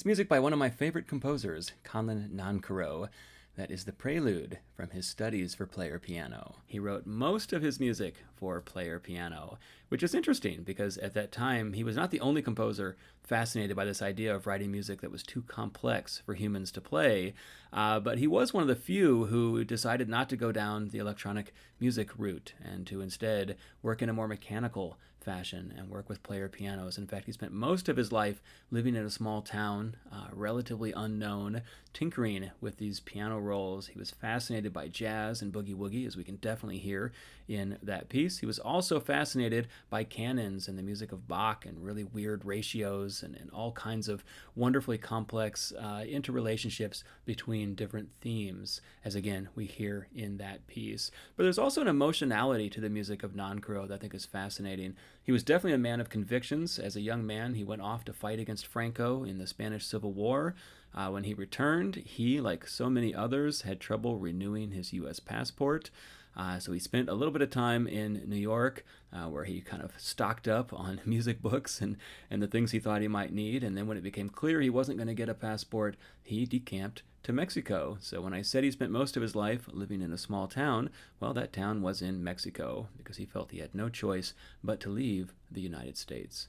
That's music by one of my favorite composers, Conlon Nancarrow. That is the prelude from his studies for player piano. He wrote most of his music for player piano, which is interesting because at that time he was not the only composer fascinated by this idea of writing music that was too complex for humans to play, uh, but he was one of the few who decided not to go down the electronic music route and to instead work in a more mechanical fashion and work with player pianos. In fact, he spent most of his life living in a small town, uh, relatively unknown, tinkering with these piano rolls. He was fascinated by jazz and boogie woogie, as we can definitely hear in that piece. He was also fascinated by canons and the music of Bach and really weird ratios and, and all kinds of wonderfully complex uh, interrelationships between different themes, as again we hear in that piece. But there's also an emotionality to the music of Nancarrow that I think is fascinating. He was definitely a man of convictions. As a young man, he went off to fight against Franco in the Spanish Civil War. Uh, when he returned, he, like so many others, had trouble renewing his U.S. passport. Uh, so he spent a little bit of time in New York, uh, where he kind of stocked up on music books and, and the things he thought he might need. And then when it became clear he wasn't going to get a passport, he decamped to Mexico. So when I said he spent most of his life living in a small town, well, that town was in Mexico because he felt he had no choice but to leave the United States.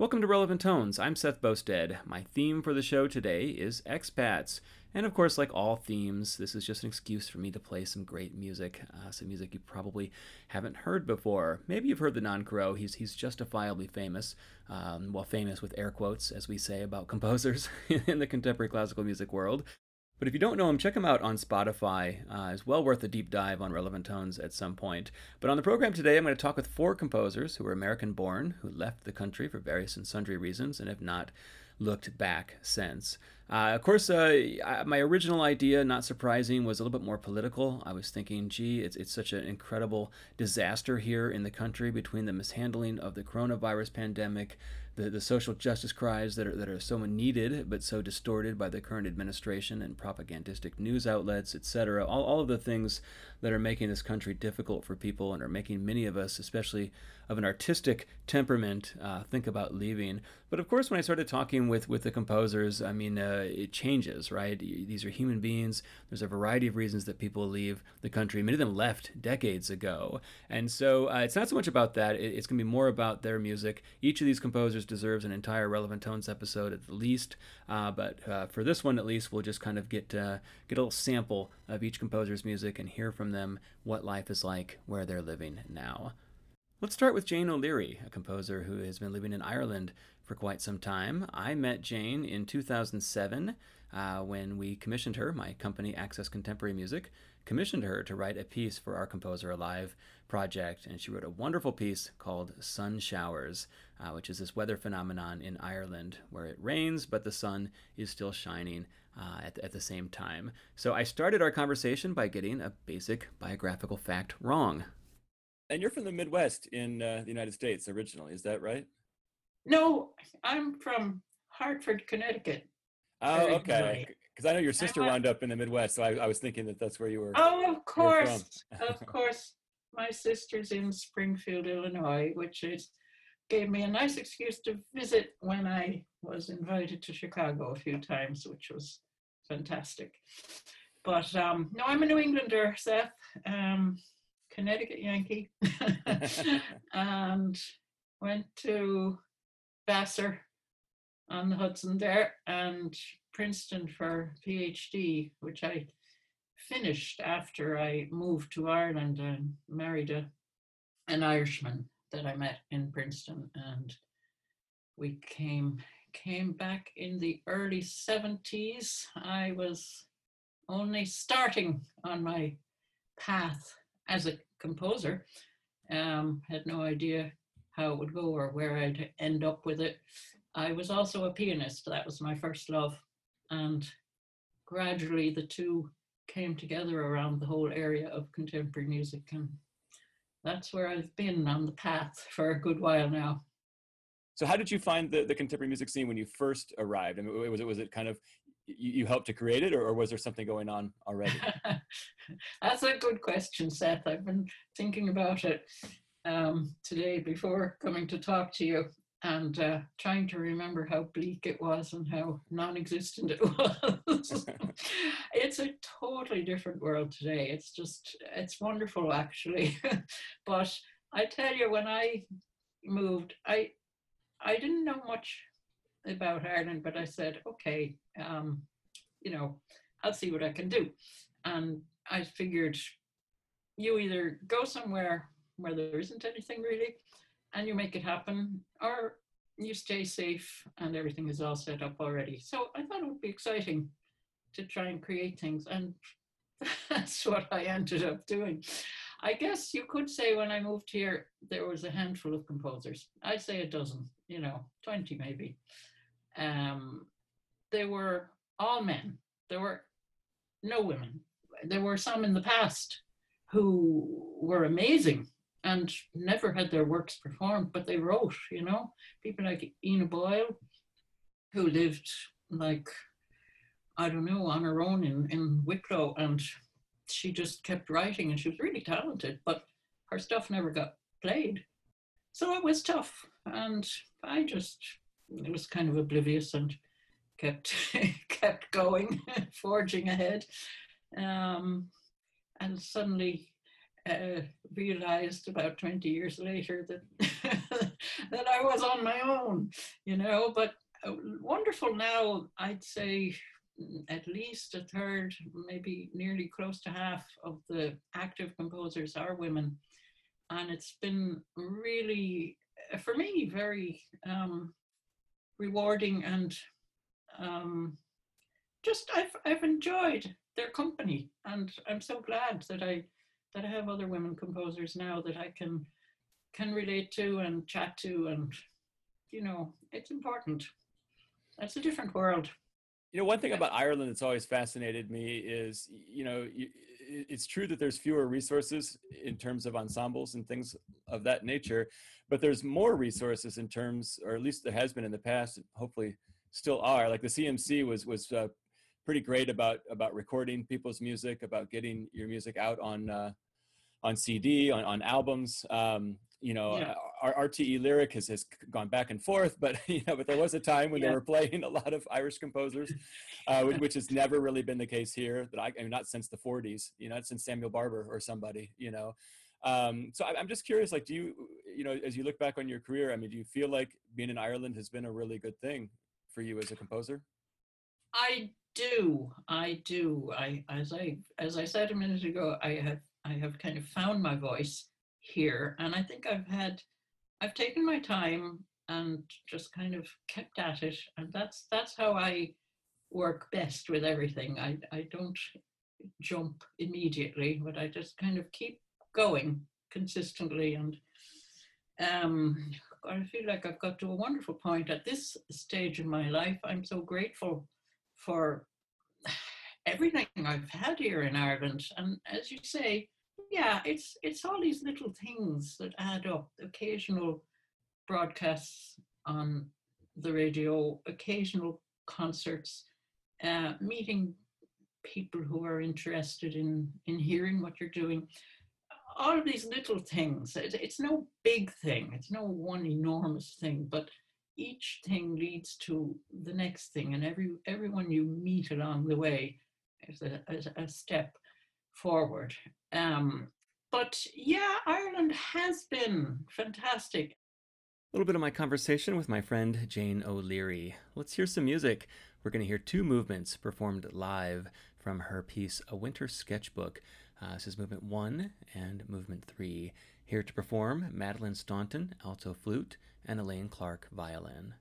Welcome to Relevant Tones. I'm Seth Boustead. My theme for the show today is expats. And of course, like all themes, this is just an excuse for me to play some great music, uh, some music you probably haven't heard before. Maybe you've heard the Nancarrow. He's he's justifiably famous, um, well, famous with air quotes, as we say about composers in the contemporary classical music world. But if you don't know him, check him out on Spotify. Uh, it's well worth a deep dive on relevant tones at some point. But on the program today, I'm going to talk with four composers who were American born, who left the country for various and sundry reasons, and have not looked back since. Uh, of course, uh, my original idea, not surprising, was a little bit more political. I was thinking, gee, it's, it's such an incredible disaster here in the country between the mishandling of the coronavirus pandemic, the, the social justice cries that are, that are so needed but so distorted by the current administration and propagandistic news outlets, etc. All, all of the things that are making this country difficult for people and are making many of us, especially of an artistic temperament, uh, think about leaving. But of course, when I started talking with, with the composers, I mean, uh, it changes, right? These are human beings. There's a variety of reasons that people leave the country. Many of them left decades ago. And so uh, it's not so much about that. It's going to be more about their music. Each of these composers deserves an entire Relevant Tones episode at the least. Uh, but uh, for this one, at least, we'll just kind of get, uh, get a little sample of each composer's music and hear from them what life is like where they're living now. Let's start with Jane O'Leary, a composer who has been living in Ireland for quite some time. I met Jane in 2007 uh, when we commissioned her, my company Access Contemporary Music, commissioned her to write a piece for our Composer Alive project, and she wrote a wonderful piece called Sun Showers, uh, which is this weather phenomenon in Ireland where it rains but the sun is still shining uh, at, at the same time. So I started our conversation by getting a basic biographical fact wrong. And you're from the Midwest in uh, the United States originally, is that right? No, I'm from Hartford, Connecticut. Oh, okay. Because I know your sister wound up in the Midwest, so I, I, was thinking that that's where you were. Oh, of course, of course. My sister's in Springfield, Illinois, which is gave me a nice excuse to visit when I was invited to Chicago a few times, which was fantastic. But um, no, I'm a New Englander, Seth. Um, Connecticut Yankee, and went to Vassar on the Hudson there and Princeton for PhD, which I finished after I moved to Ireland and married a, an Irishman that I met in Princeton, and we came came back in the early 70s. I was only starting on my path as a composer. Um, had no idea how it would go or where I'd end up with it. I was also a pianist. That was my first love. And gradually the two came together around the whole area of contemporary music. And that's where I've been on the path for a good while now. So how did you find the, the contemporary music scene when you first arrived? I mean, was it was it kind of you, you helped to create it, or, or was there something going on already? That's a good question, Seth. I've been thinking about it um, today before coming to talk to you. And uh, trying to remember how bleak it was and how non-existent it was. it's a totally different world today. It's just it's wonderful actually. but I tell you, when I moved, I I didn't know much about Ireland, but I said, okay, um, you know, I'll see what I can do. And I figured you either go somewhere where there isn't anything really and you make it happen, or you stay safe and everything is all set up already. So I thought it would be exciting to try and create things. And that's what I ended up doing. I guess you could say when I moved here, there was a handful of composers. I'd say a dozen, you know, 20 maybe. Um, they were all men. There were no women. There were some in the past who were amazing and never had their works performed, but they wrote, you know, people like Ina Boyle, who lived like, I don't know, on her own in, in Wicklow, and she just kept writing, and she was really talented, but her stuff never got played. So it was tough, and I just it was kind of oblivious and kept kept going, forging ahead. Um, and suddenly uh, realized about 20 years later that that I was on my own, you know. But uh, wonderful now, I'd say at least a third, maybe nearly close to half of the active composers are women, and it's been really, uh, for me, very um, rewarding and um, just I've I've enjoyed their company, and I'm so glad that I that I have other women composers now that I can can relate to and chat to, and you know, it's important. that's a different world. You know, one thing about Ireland that's always fascinated me is, you know, it's true that there's fewer resources in terms of ensembles and things of that nature, but there's more resources in terms, or at least there has been in the past, and hopefully still are. Like the CMC was was uh, pretty great about about recording people's music, about getting your music out on uh, on CD, on, on albums. Um, you know, yeah. our RTE lyric has, has gone back and forth, but you know, but there was a time when yeah. they were playing a lot of Irish composers, uh, which has never really been the case here. That I, I mean, not since the '40s, you know, not since Samuel Barber or somebody, you know. Um, so I'm just curious, like, do you, you know, as you look back on your career, I mean, do you feel like being in Ireland has been a really good thing for you as a composer? I do, I do. I, as I, as I said a minute ago, I have, I have kind of found my voice here, and I think I've had, I've taken my time and just kind of kept at it, and that's that's how I work best with everything. I, I don't jump immediately, but I just kind of keep going consistently and um, I feel like I've got to a wonderful point at this stage in my life. I'm so grateful for everything I've had here in Ireland. And as you say, yeah, it's it's all these little things that add up. Occasional broadcasts on the radio, occasional concerts, uh, meeting people who are interested in in hearing what you're doing all of these little things. It's no big thing. It's no one enormous thing, but each thing leads to the next thing, and every everyone you meet along the way is a, a step forward. Um, but yeah, Ireland has been fantastic. A little bit of my conversation with my friend Jane O'Leary. Let's hear some music. We're going to hear two movements performed live from her piece, A Winter Sketchbook. Uh, this is movement one and movement three. Here to perform Madeline Staunton, alto flute, and Elaine Clark, violin.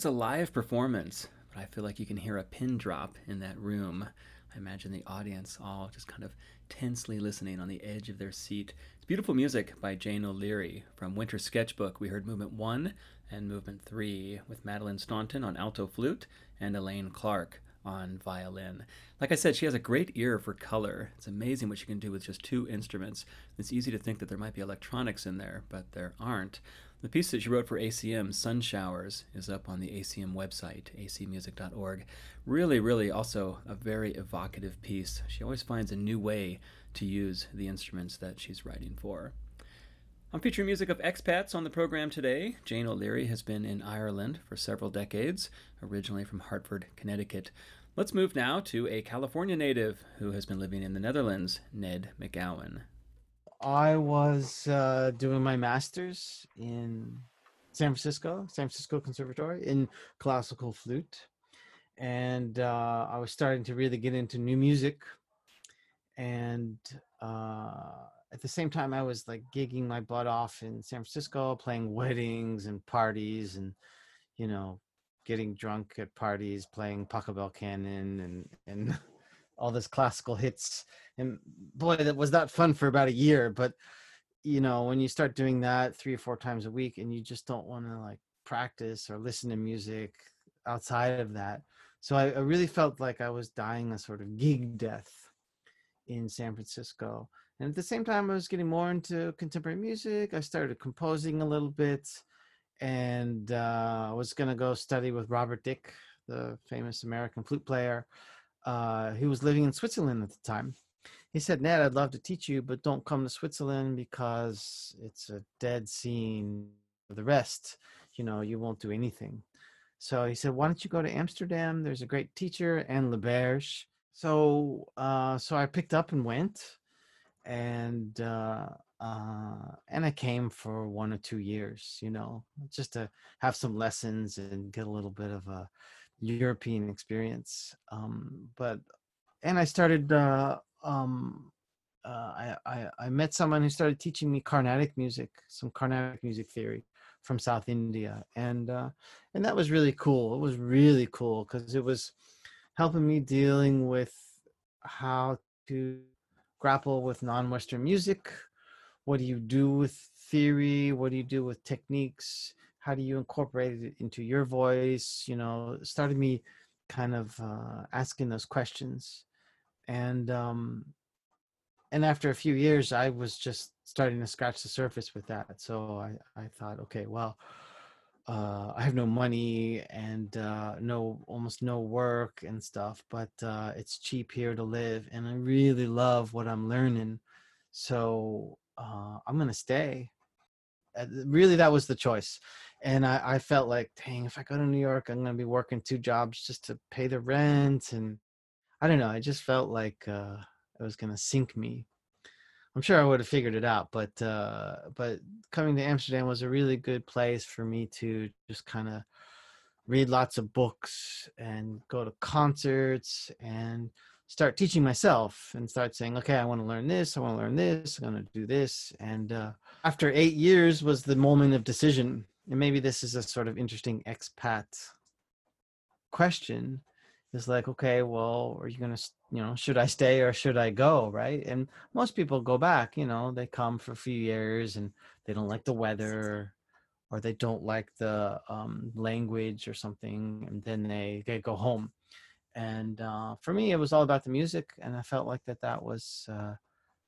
That's a live performance, but I feel like you can hear a pin drop in that room. I imagine the audience all just kind of tensely listening on the edge of their seat. It's beautiful music by Jane O'Leary. From Winter Sketchbook, we heard Movement 1 and Movement 3 with Madeline Staunton on alto flute and Elaine Clark on violin. Like I said, she has a great ear for color. It's amazing what she can do with just two instruments. It's easy to think that there might be electronics in there, but there aren't. The piece that she wrote for ACM, Sun Showers, is up on the ACM website, acmusic.org. Really, really also a very evocative piece. She always finds a new way to use the instruments that she's writing for. I'm featuring music of expats on the program today. Jane O'Leary has been in Ireland for several decades, originally from Hartford, Connecticut. Let's move now to a California native who has been living in the Netherlands, Ned McGowan. I was uh, doing my master's in San Francisco, San Francisco Conservatory in classical flute. And uh, I was starting to really get into new music. And uh, at the same time, I was like gigging my butt off in San Francisco, playing weddings and parties and, you know, getting drunk at parties, playing Pachelbel Canon and, and all this classical hits. And boy that was that fun for about a year but you know when you start doing that three or four times a week and you just don't want to like practice or listen to music outside of that. So I, I, really felt like i was dying a sort of gig death in san francisco. And at the same time i was getting more into contemporary music. I started composing a little bit. And uh, i was going to go study with robert dick the famous american flute player uh, he was living in Switzerland at the time. He said, Ned, I'd love to teach you, but don't come to Switzerland because it's a dead scene. For the rest, you know, you won't do anything. So he said, why don't you go to Amsterdam? There's a great teacher, Anne La Berge. So, uh, so I picked up and went, and uh, uh, and I came for one or two years, you know, just to have some lessons and get a little bit of a European experience. Um, but and I started. Uh, um, uh, I, I I met someone who started teaching me Carnatic music, some Carnatic music theory from South India, and uh, and that was really cool. It was really cool because it was helping me dealing with how to grapple with non-Western music. What do you do with theory? What do you do with techniques? How do you incorporate it into your voice? You know started me kind of uh, asking those questions. And um and after a few years i was just starting to scratch the surface with that. So i i thought okay well uh, I have no money and uh, no almost no work and stuff, but uh, it's cheap here to live, and I really love what I'm learning, so uh, I'm gonna stay. Uh, really, that was the choice and I, I felt like, dang, if I go to New York, I'm gonna be working two jobs just to pay the rent, and I don't know. I just felt like uh, it was gonna sink me. I'm sure I would have figured it out, but uh, but coming to Amsterdam was a really good place for me to just kind of read lots of books and go to concerts and start teaching myself and start saying, okay, I want to learn this, I want to learn this, I'm going to do this. And uh, after eight years was the moment of decision and maybe this is a sort of interesting expat question is like okay well are you gonna you know should i stay or should i go right and most people go back you know they come for a few years and they don't like the weather or they don't like the um, language or something and then they, they go home and uh, for me it was all about the music and i felt like that that was uh,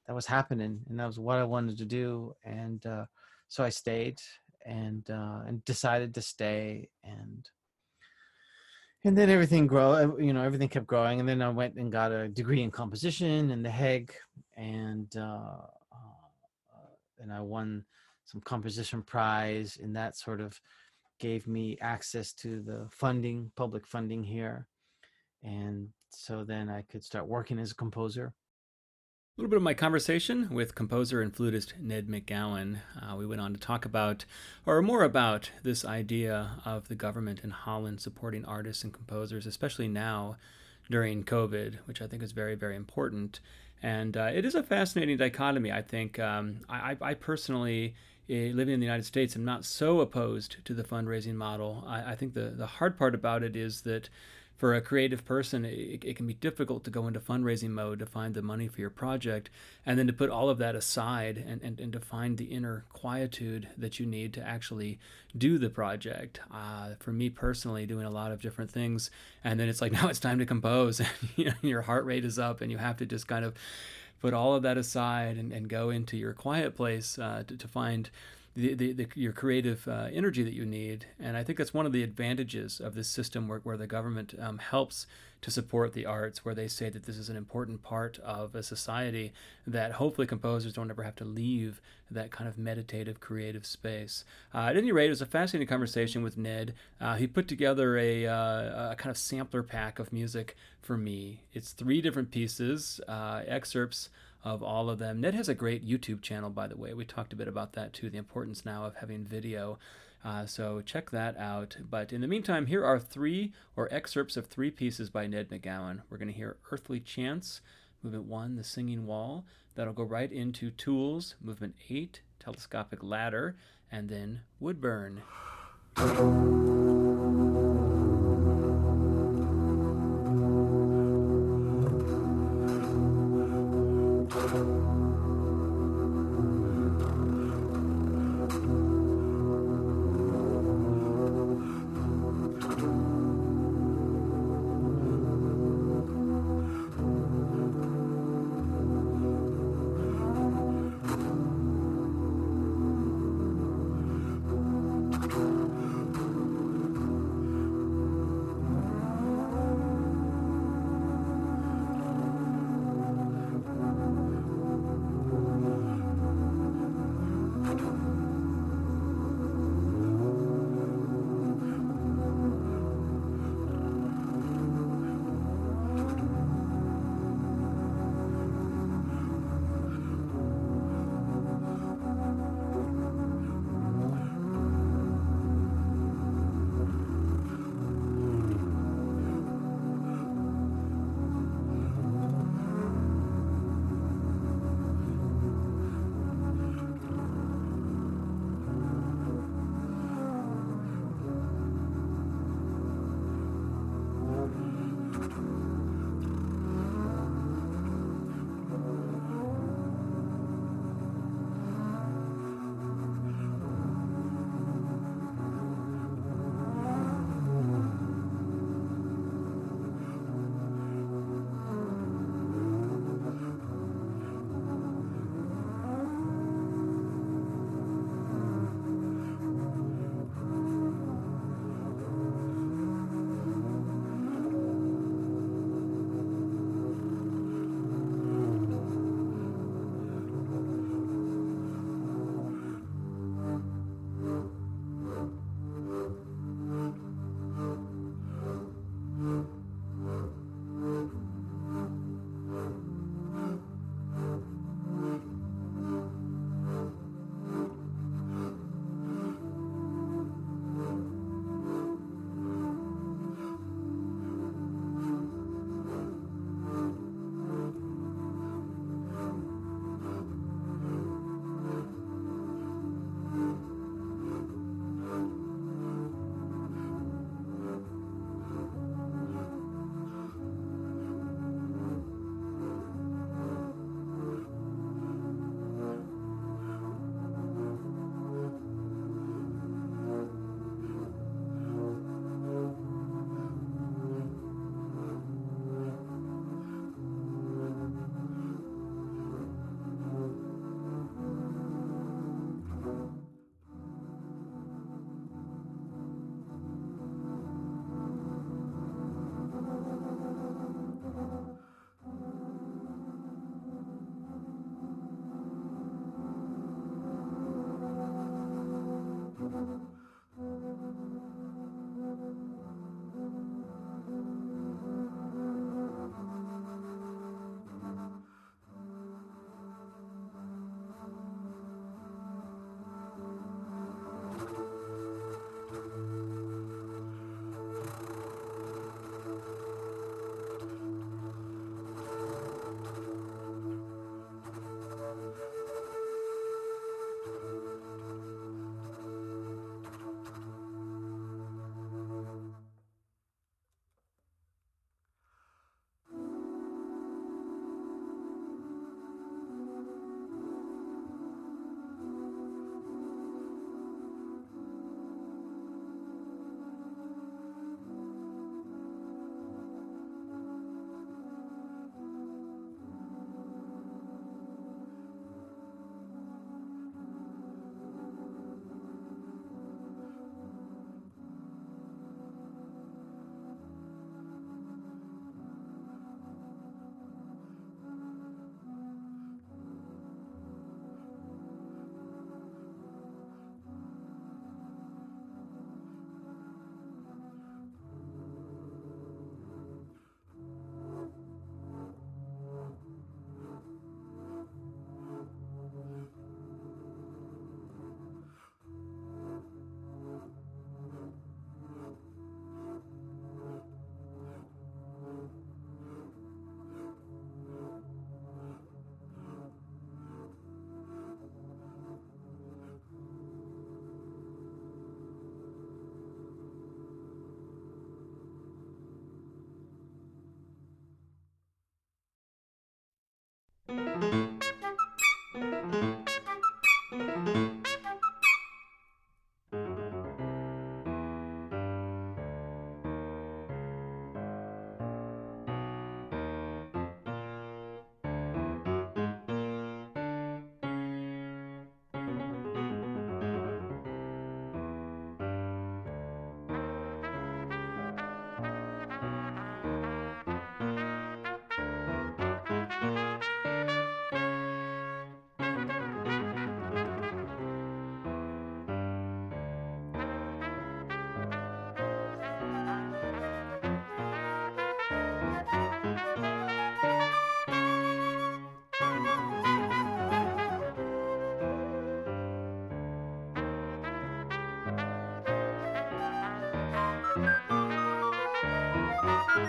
that was happening and that was what i wanted to do and uh, so i stayed and uh, and decided to stay and and then everything grow you know everything kept growing and then i went and got a degree in composition in the hague and uh, uh, and i won some composition prize and that sort of gave me access to the funding public funding here and so then i could start working as a composer a little bit of my conversation with composer and flutist Ned McGowan. Uh, we went on to talk about, or more about, this idea of the government in Holland supporting artists and composers, especially now during COVID, which I think is very, very important. And uh, it is a fascinating dichotomy. I think um, I, I personally eh, living in the United States, am not so opposed to the fundraising model. I, I think the, the hard part about it is that for a creative person, it, it, can be difficult to go into fundraising mode to find the money for your project and then to put all of that aside and, and, and to find the inner quietude that you need to actually do the project. Uh, for me personally, doing a lot of different things, and then it's like, now it's time to compose, and you know, your heart rate is up, and you have to just kind of put all of that aside and, and go into your quiet place uh, to, to find the, the, your creative uh, energy that you need. And I think that's one of the advantages of this system where, where the government um, helps to support the arts, where they say that this is an important part of a society, that hopefully composers don't ever have to leave that kind of meditative, creative space. Uh, at any rate, it was a fascinating conversation with Ned. Uh, he put together a, uh, a, kind of sampler pack of music for me. It's three different pieces, uh, excerpts of all of them. Ned has a great YouTube channel, by the way. We talked a bit about that too, the importance now of having video. Uh, so check that out. But in the meantime, here are three or excerpts of three pieces by Ned McGowan. We're going to hear Earthly Chants, movement one, The Singing Wall. That'll go right into Tools, movement eight, Telescopic Ladder, and then Woodburn.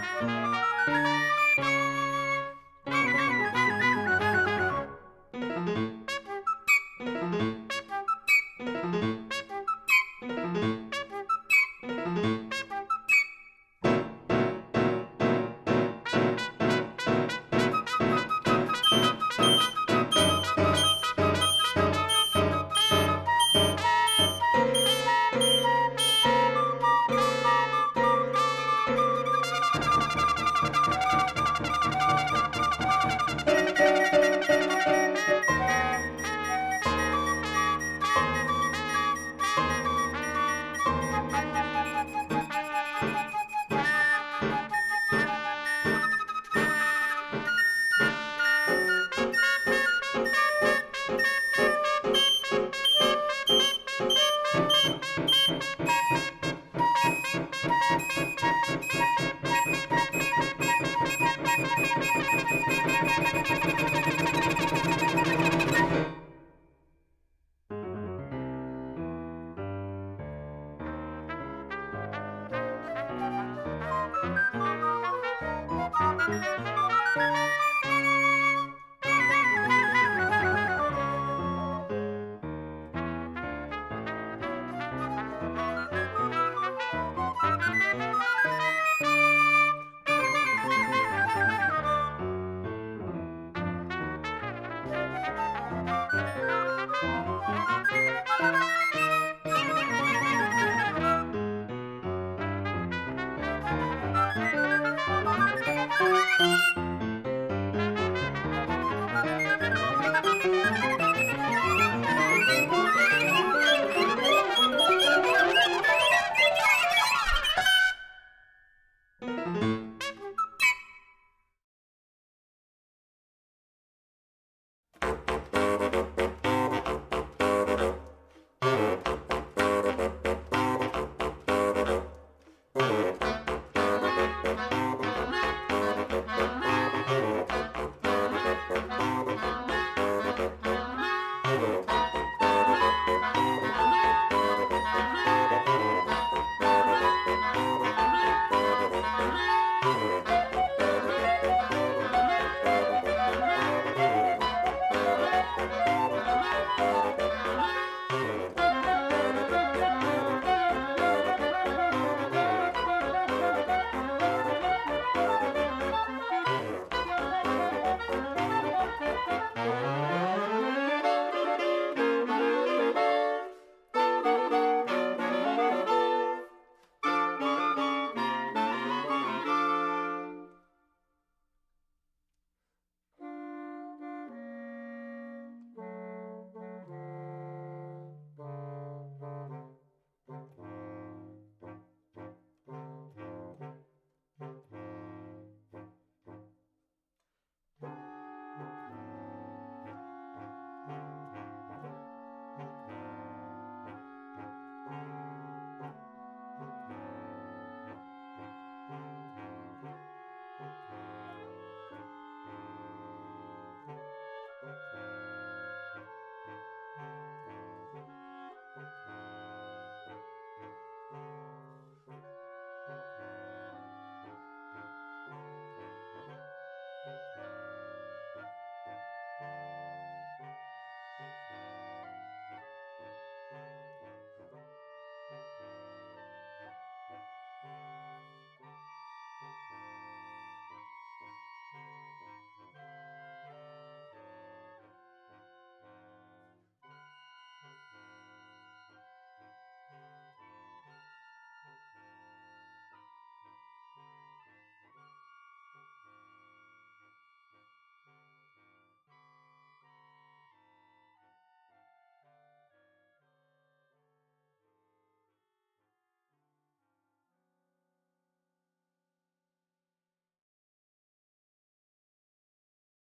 Thank you.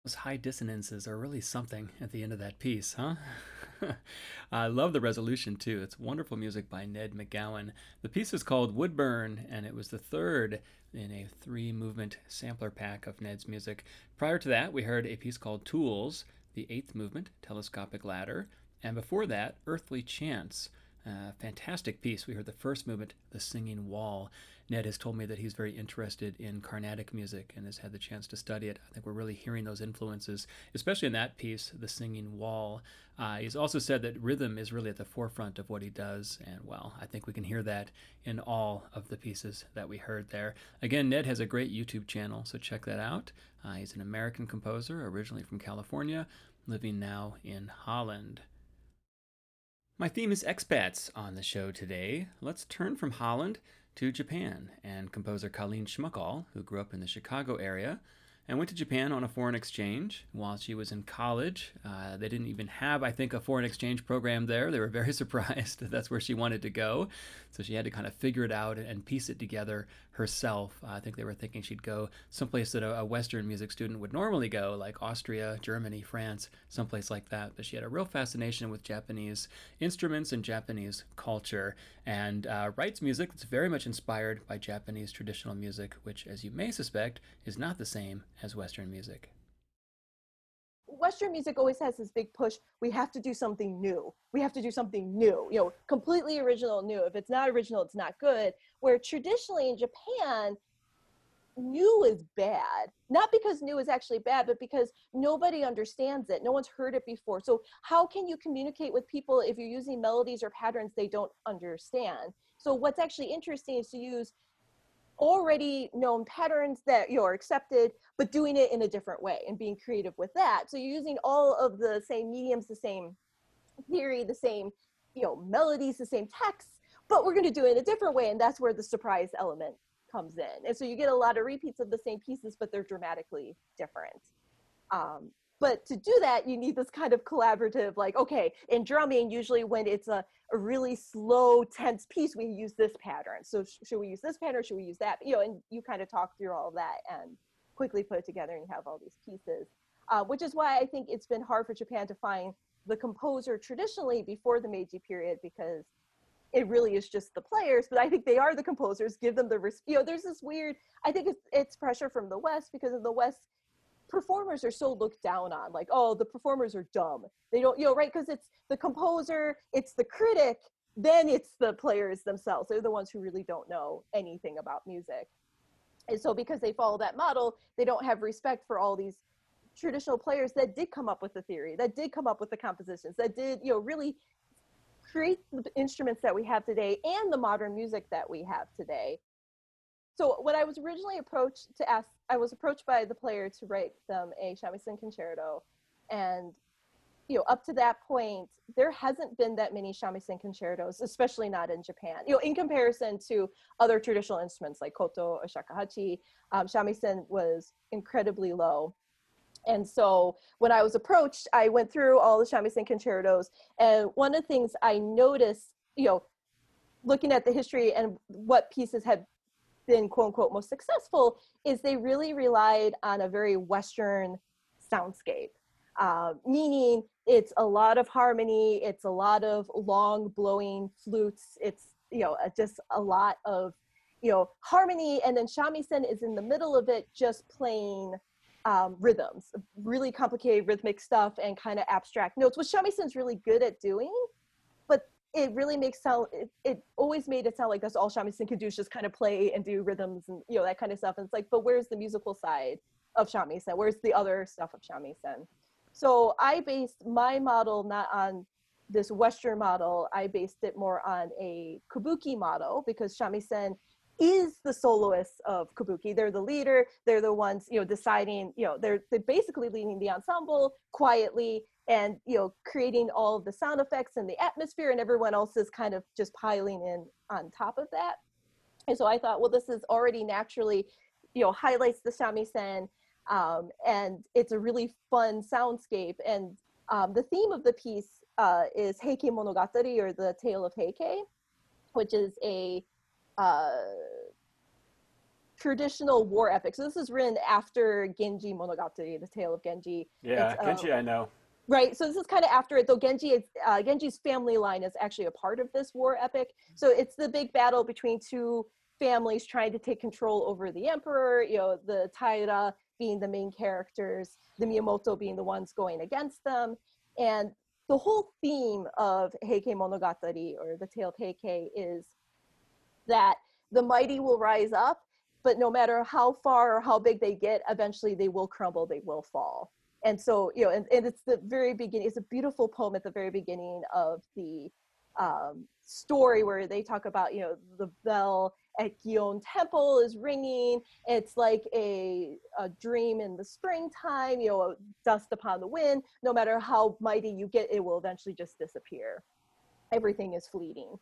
Those high dissonances are really something at the end of that piece, huh? I love the resolution too. It's wonderful music by Ned McGowan. The piece is called Woodburn, and it was the third in a three movement sampler pack of Ned's music. Prior to that, we heard a piece called Tools, the eighth movement, Telescopic Ladder, and before that, Earthly Chants. Uh, fantastic piece. We heard the first movement, The Singing Wall. Ned has told me that he's very interested in Carnatic music and has had the chance to study it. I think we're really hearing those influences, especially in that piece, The Singing Wall. Uh, he's also said that rhythm is really at the forefront of what he does, and well, I think we can hear that in all of the pieces that we heard there. Again, Ned has a great YouTube channel, so check that out. Uh, he's an American composer, originally from California, living now in Holland. My theme is expats on the show today. Let's turn from Holland to Japan, and composer Colleen Schmuckal, who grew up in the Chicago area, and went to Japan on a foreign exchange while she was in college. Uh, they didn't even have, I think, a foreign exchange program there. They were very surprised that that's where she wanted to go. So she had to kind of figure it out and piece it together herself. Uh, I think they were thinking she'd go someplace that a, a, Western music student would normally go, like Austria, Germany, France, someplace like that. But she had a real fascination with Japanese instruments and Japanese culture and uh, writes music that's very much inspired by Japanese traditional music, which, as you may suspect, is not the same as Western music. Western music always has this big push. We have to do something new. We have to do something new, you know, completely original, new. If it's not original, it's not good. Where traditionally in Japan, new is bad. Not because new is actually bad, but because nobody understands it. No one's heard it before. So, how can you communicate with people if you're using melodies or patterns they don't understand? So, what's actually interesting is to use already known patterns that you're accepted, but doing it in a different way and being creative with that. So you're using all of the same mediums, the same theory, the same, you know, melodies, the same texts, but we're going to do it in a different way. And that's where the surprise element comes in. And so you get a lot of repeats of the same pieces, but they're dramatically different. Um, but to do that you need this kind of collaborative like okay in drumming usually when it's a, a really slow tense piece we use this pattern. So sh- should we use this pattern should we use that? You know and you kind of talk through all of that and quickly put it together and you have all these pieces uh, which is why i think it's been hard for japan to find the composer traditionally before the meiji period because it really is just the players but i think they are the composers give them the you know there's this weird i think it's, it's pressure from the west because in the west performers are so looked down on like oh the performers are dumb. They don't you know right because it's the composer it's the critic then it's the players themselves. They're the ones who really don't know anything about music. And so because they follow that model they don't have respect for all these traditional players that did come up with the theory that did come up with the compositions that did you know really create the instruments that we have today and the modern music that we have today. So when I was originally approached to ask, I was approached by the player to write them a shamisen concerto, and you know, up to that point, there hasn't been that many shamisen concertos, especially not in Japan. You know, in comparison to other traditional instruments like koto or shakuhachi, um, shamisen was incredibly low. And so when I was approached, I went through all the shamisen concertos, and one of the things I noticed, you know, looking at the history and what pieces had been quote unquote most successful is they really relied on a very Western soundscape, uh, meaning it's a lot of harmony, it's a lot of long blowing flutes, it's you know just a lot of you know harmony, and then shamisen is in the middle of it, just playing um, rhythms, really complicated rhythmic stuff and kind of abstract notes, which shamisen's really good at doing it really makes sound it, it always made it sound like that's all shamisen could do is just kind of play and do rhythms and you know that kind of stuff. And it's like but where's the musical side of shamisen? Where's the other stuff of shamisen? So i based my model not on this western model i based it more on a kabuki model because shamisen is the soloists of kabuki. They're the leader. They're the ones you know deciding you know they're they're basically leading the ensemble quietly and you know creating all the sound effects and the atmosphere and everyone else is kind of just piling in on top of that and so i thought well this is already naturally you know highlights the shamisen um, and it's a really fun soundscape and um, the theme of the piece uh, is heike monogatari or the tale of heike which is a uh, traditional war epic. So this is written after Genji Monogatari, the tale of Genji. Yeah, It's, Genji, I know. Right. So this is kind of after it, though Genji is uh, Genji's family line is actually a part of this war epic. So it's the big battle between two families trying to take control over the emperor. You know, the Taira being the main characters, the Miyamoto being the ones going against them, and the whole theme of Heike Monogatari or the tale of Heike is that the mighty will rise up, but no matter how far or how big they get, eventually they will crumble, they will fall and so you know and, and it's the very beginning it's a beautiful poem at the very beginning of the um, story where they talk about you know the bell at Gion Temple is ringing. It's like a, a dream in the springtime, you know, dust upon the wind. No matter how mighty you get, it will eventually just disappear. Everything is fleeting.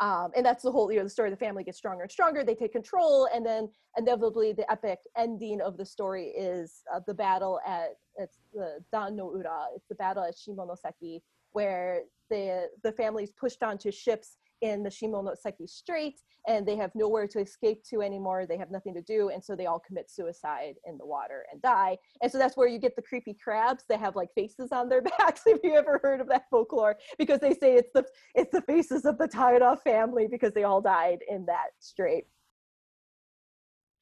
Um, and that's the whole, you know, the story. of The family gets stronger and stronger. They take control, and then inevitably, the epic ending of the story is uh, the battle at it's the Dan no Ura. It's the battle at Shimonoseki, where the the family's pushed onto ships in the Shimonoseki Strait, and they have nowhere to escape to anymore. They have nothing to do, and so they all commit suicide in the water and die. And so that's where you get the creepy crabs that have like faces on their backs. If you ever heard of that folklore, because they say it's the it's the faces of the Taira family because they all died in that strait.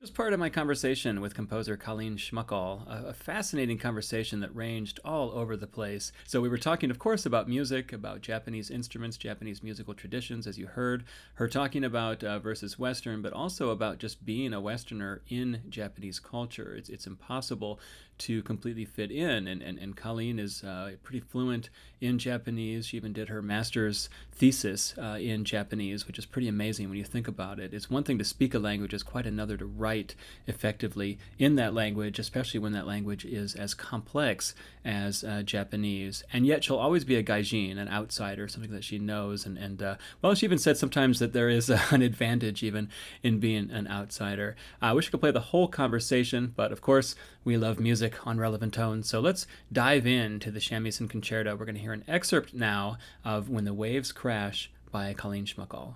Just part of my conversation with composer Colleen Schmuckal, a, fascinating conversation that ranged all over the place. So, we were talking, of course, about music, about Japanese instruments, Japanese musical traditions, as you heard, her talking about uh, versus Western, but also about just being a Westerner in Japanese culture. It's, it's impossible to completely fit in. And, and, and Colleen is uh, pretty fluent in Japanese. She even did her master's thesis uh, in Japanese, which is pretty amazing when you think about it. It's one thing to speak a language, it's quite another to write effectively in that language, especially when that language is as complex as uh, Japanese. And yet she'll always be a gaijin, an outsider, something that she knows. And, and uh, well, she even said sometimes that there is an advantage even in being an outsider. I wish I could play the whole conversation, but of course, we love music on Relevant Tones. So let's dive into the Shamisen Concerto. We're going to hear an excerpt now of When the Waves Crash by Colleen Schmuckal.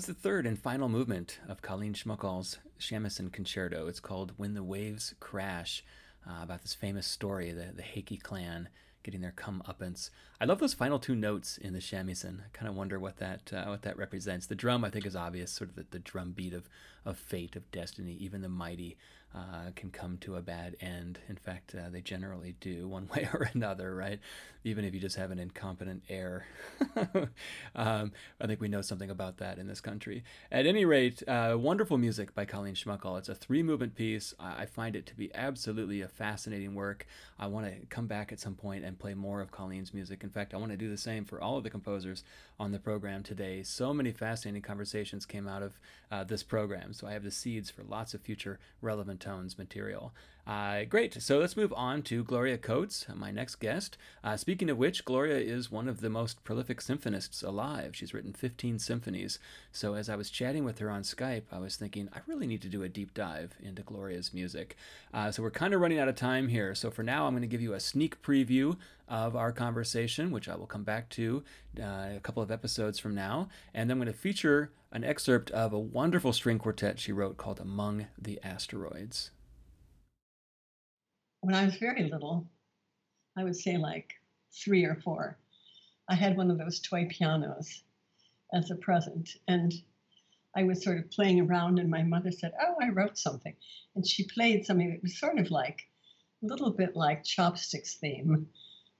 It's the third and final movement of Colleen Schmuckal's shamisen concerto. It's called When the Waves Crash, uh, about this famous story, the, the Heike clan getting their comeuppance. I love those final two notes in the shamisen. I kind of wonder what that uh, what that represents. The drum, I think, is obvious, sort of the, the drum beat of, of fate, of destiny. Even the mighty uh, can come to a bad end. In fact, uh, they generally do, one way or another, right? Even if you just have an incompetent heir. um, I think we know something about that in this country. At any rate, uh, wonderful music by Colleen Schmuckal. It's a three movement piece. I find it to be absolutely a fascinating work. I want to come back at some point and play more of Colleen's music. In fact, I want to do the same for all of the composers on the program today. So many fascinating conversations came out of uh, this program. So I have the seeds for lots of future relevant tones material. Uh, great. So let's move on to Gloria Coates, my next guest. Uh, speaking of which, Gloria is one of the most prolific symphonists alive. She's written 15 symphonies. So as I was chatting with her on Skype, I was thinking, I really need to do a deep dive into Gloria's music. Uh, so we're kind of running out of time here. So for now, I'm going to give you a sneak preview of our conversation, which I will come back to uh, a couple of episodes from now. And then I'm going to feature an excerpt of a wonderful string quartet she wrote called Among the Asteroids when I was very little, I would say like three or four, I had one of those toy pianos as a present. And I was sort of playing around, and my mother said, Oh, I wrote something. And she played something that was sort of like a little bit like Chopsticks theme,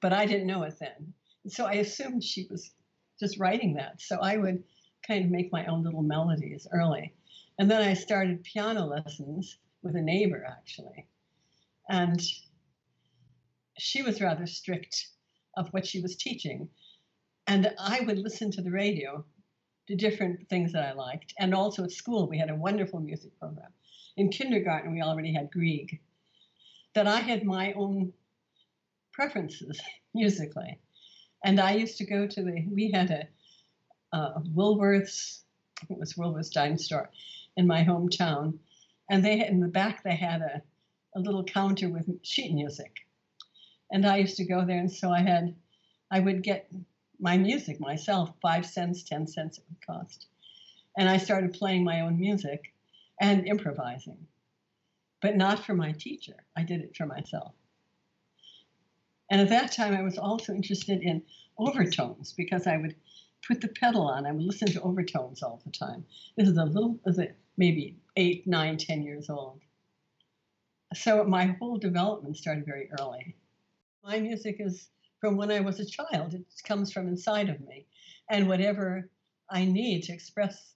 but I didn't know it then. So I assumed she was just writing that. So I would kind of make my own little melodies early. And then I started piano lessons with a neighbor, actually. And she was rather strict of what she was teaching. And I would listen to the radio to different things that I liked. And also at school, we had a wonderful music program. In kindergarten, we already had Grieg. That I had my own preferences musically. And I used to go to the, we had a, Woolworth's, I think it was Woolworth's dime store in my hometown. And they in the back, they had a a little counter with sheet music. And I used to go there, and so I had, I would get my music myself, five cents, 10 cents it would cost. And I started playing my own music and improvising, but not for my teacher. I did it for myself. And at that time, I was also interested in overtones because I would put the pedal on. I would listen to overtones all the time. This is a little, is maybe eight, nine, ten years old. So my whole development started very early. My music is from when I was a child. It comes from inside of me. And whatever I need to express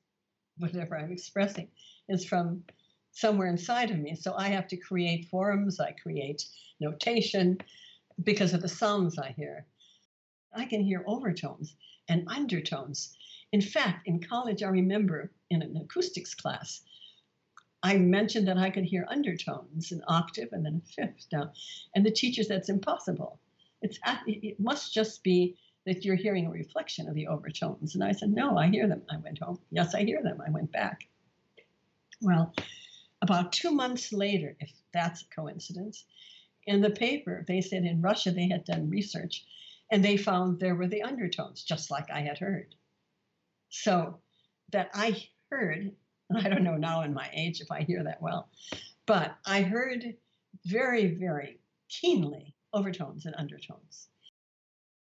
whatever I'm expressing is from somewhere inside of me. So I have to create forms, I create notation because of the sounds I hear. I can hear overtones and undertones. In fact, in college, I remember in an acoustics class, I mentioned that I could hear undertones, an octave and then a fifth down. And the teacher said it's impossible. It's it must just be that you're hearing a reflection of the overtones. And I said, No, I hear them. I went home. Yes, I hear them. I went back. Well, about two months later, if that's a coincidence, in the paper, they said in Russia they had done research and they found there were the undertones, just like I had heard. So that I heard, I don't know now in my age if I hear that well, but I heard very, very keenly overtones and undertones.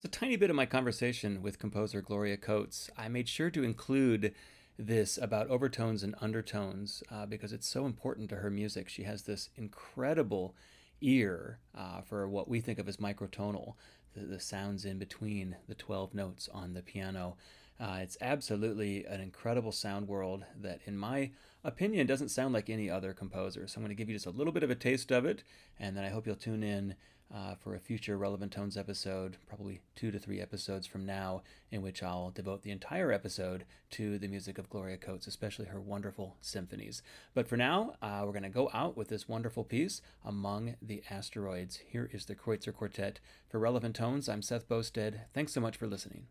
A tiny bit of my conversation with composer Gloria Coates, I made sure to include this about overtones and undertones uh, because it's so important to her music. She has this incredible ear uh, for what we think of as microtonal, the, the, sounds in between the 12 notes on the piano. Uh, it's absolutely an incredible sound world that, in my opinion, doesn't sound like any other composer. So I'm going to give you just a little bit of a taste of it, and then I hope you'll tune in uh, for a future Relevant Tones episode, probably two to three episodes from now, in which I'll devote the entire episode to the music of Gloria Coates, especially her wonderful symphonies. But for now, uh, we're going to go out with this wonderful piece, Among the Asteroids. Here is the Kreutzer Quartet. For Relevant Tones, I'm Seth Boustead. Thanks so much for listening.